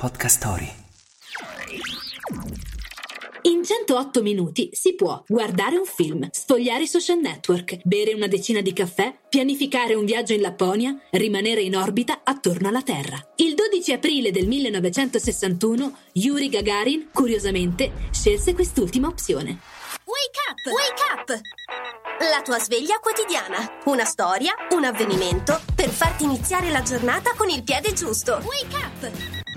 Podcast Story. In 108 minuti si può guardare un film, sfogliare i social network, bere una decina di caffè, pianificare un viaggio in Lapponia, rimanere in orbita attorno alla Terra. Il 12 aprile del 1961 Yuri Gagarin, curiosamente, scelse quest'ultima opzione. Wake up! Wake up! La tua sveglia quotidiana. Una storia, un avvenimento per farti iniziare la giornata con il piede giusto. Wake up!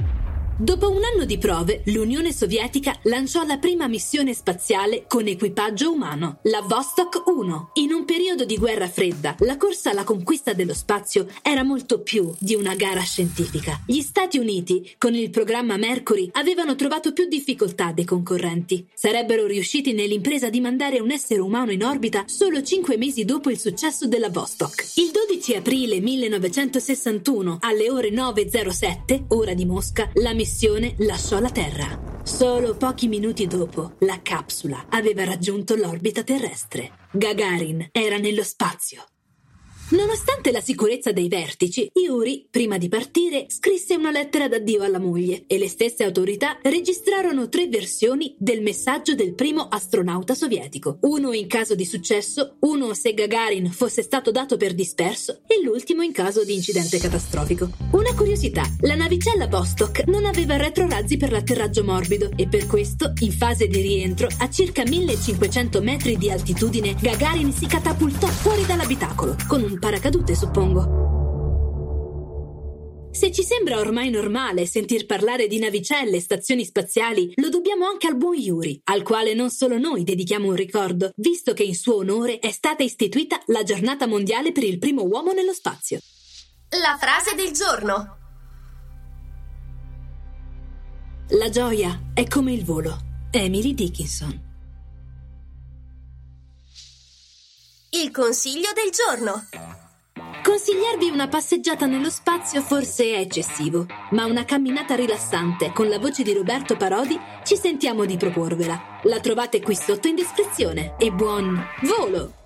Dopo un anno di prove, l'Unione Sovietica lanciò la prima missione spaziale con equipaggio umano, la Vostok 1. In un periodo di guerra fredda, la corsa alla conquista dello spazio era molto più di una gara scientifica. Gli Stati Uniti, con il programma Mercury, avevano trovato più difficoltà dei concorrenti. Sarebbero riusciti nell'impresa di mandare un essere umano in orbita solo cinque mesi dopo il successo della Vostok. Il 12 aprile 1961, alle ore 9.07, ora di Mosca, la missione missione lasciò la Terra. Solo pochi minuti dopo, la capsula aveva raggiunto l'orbita terrestre. Gagarin era nello spazio. Nonostante la sicurezza dei vertici, Yuri, prima di partire, scrisse una lettera d'addio alla moglie e le stesse autorità registrarono tre versioni del messaggio del primo astronauta sovietico. Uno in caso di successo, uno se Gagarin fosse stato dato per disperso e l'ultimo in caso di incidente catastrofico. Una curiosità, la navicella Vostok non aveva retrorazzi per l'atterraggio morbido e per questo, in fase di rientro, a circa 1500 metri di altitudine, Gagarin si catapultò fuori dall'abitacolo con un paracadute, suppongo. Se ci sembra ormai normale sentir parlare di navicelle e stazioni spaziali, lo dobbiamo anche al buon Yuri, al quale non solo noi dedichiamo un ricordo, visto che in suo onore è stata istituita la giornata mondiale per il primo uomo nello spazio. La frase del giorno. La gioia è come il volo. Emily Dickinson. Il consiglio del giorno. Consigliarvi una passeggiata nello spazio forse è eccessivo, ma una camminata rilassante con la voce di Roberto Parodi ci sentiamo di proporvela. La trovate qui sotto in descrizione e buon volo!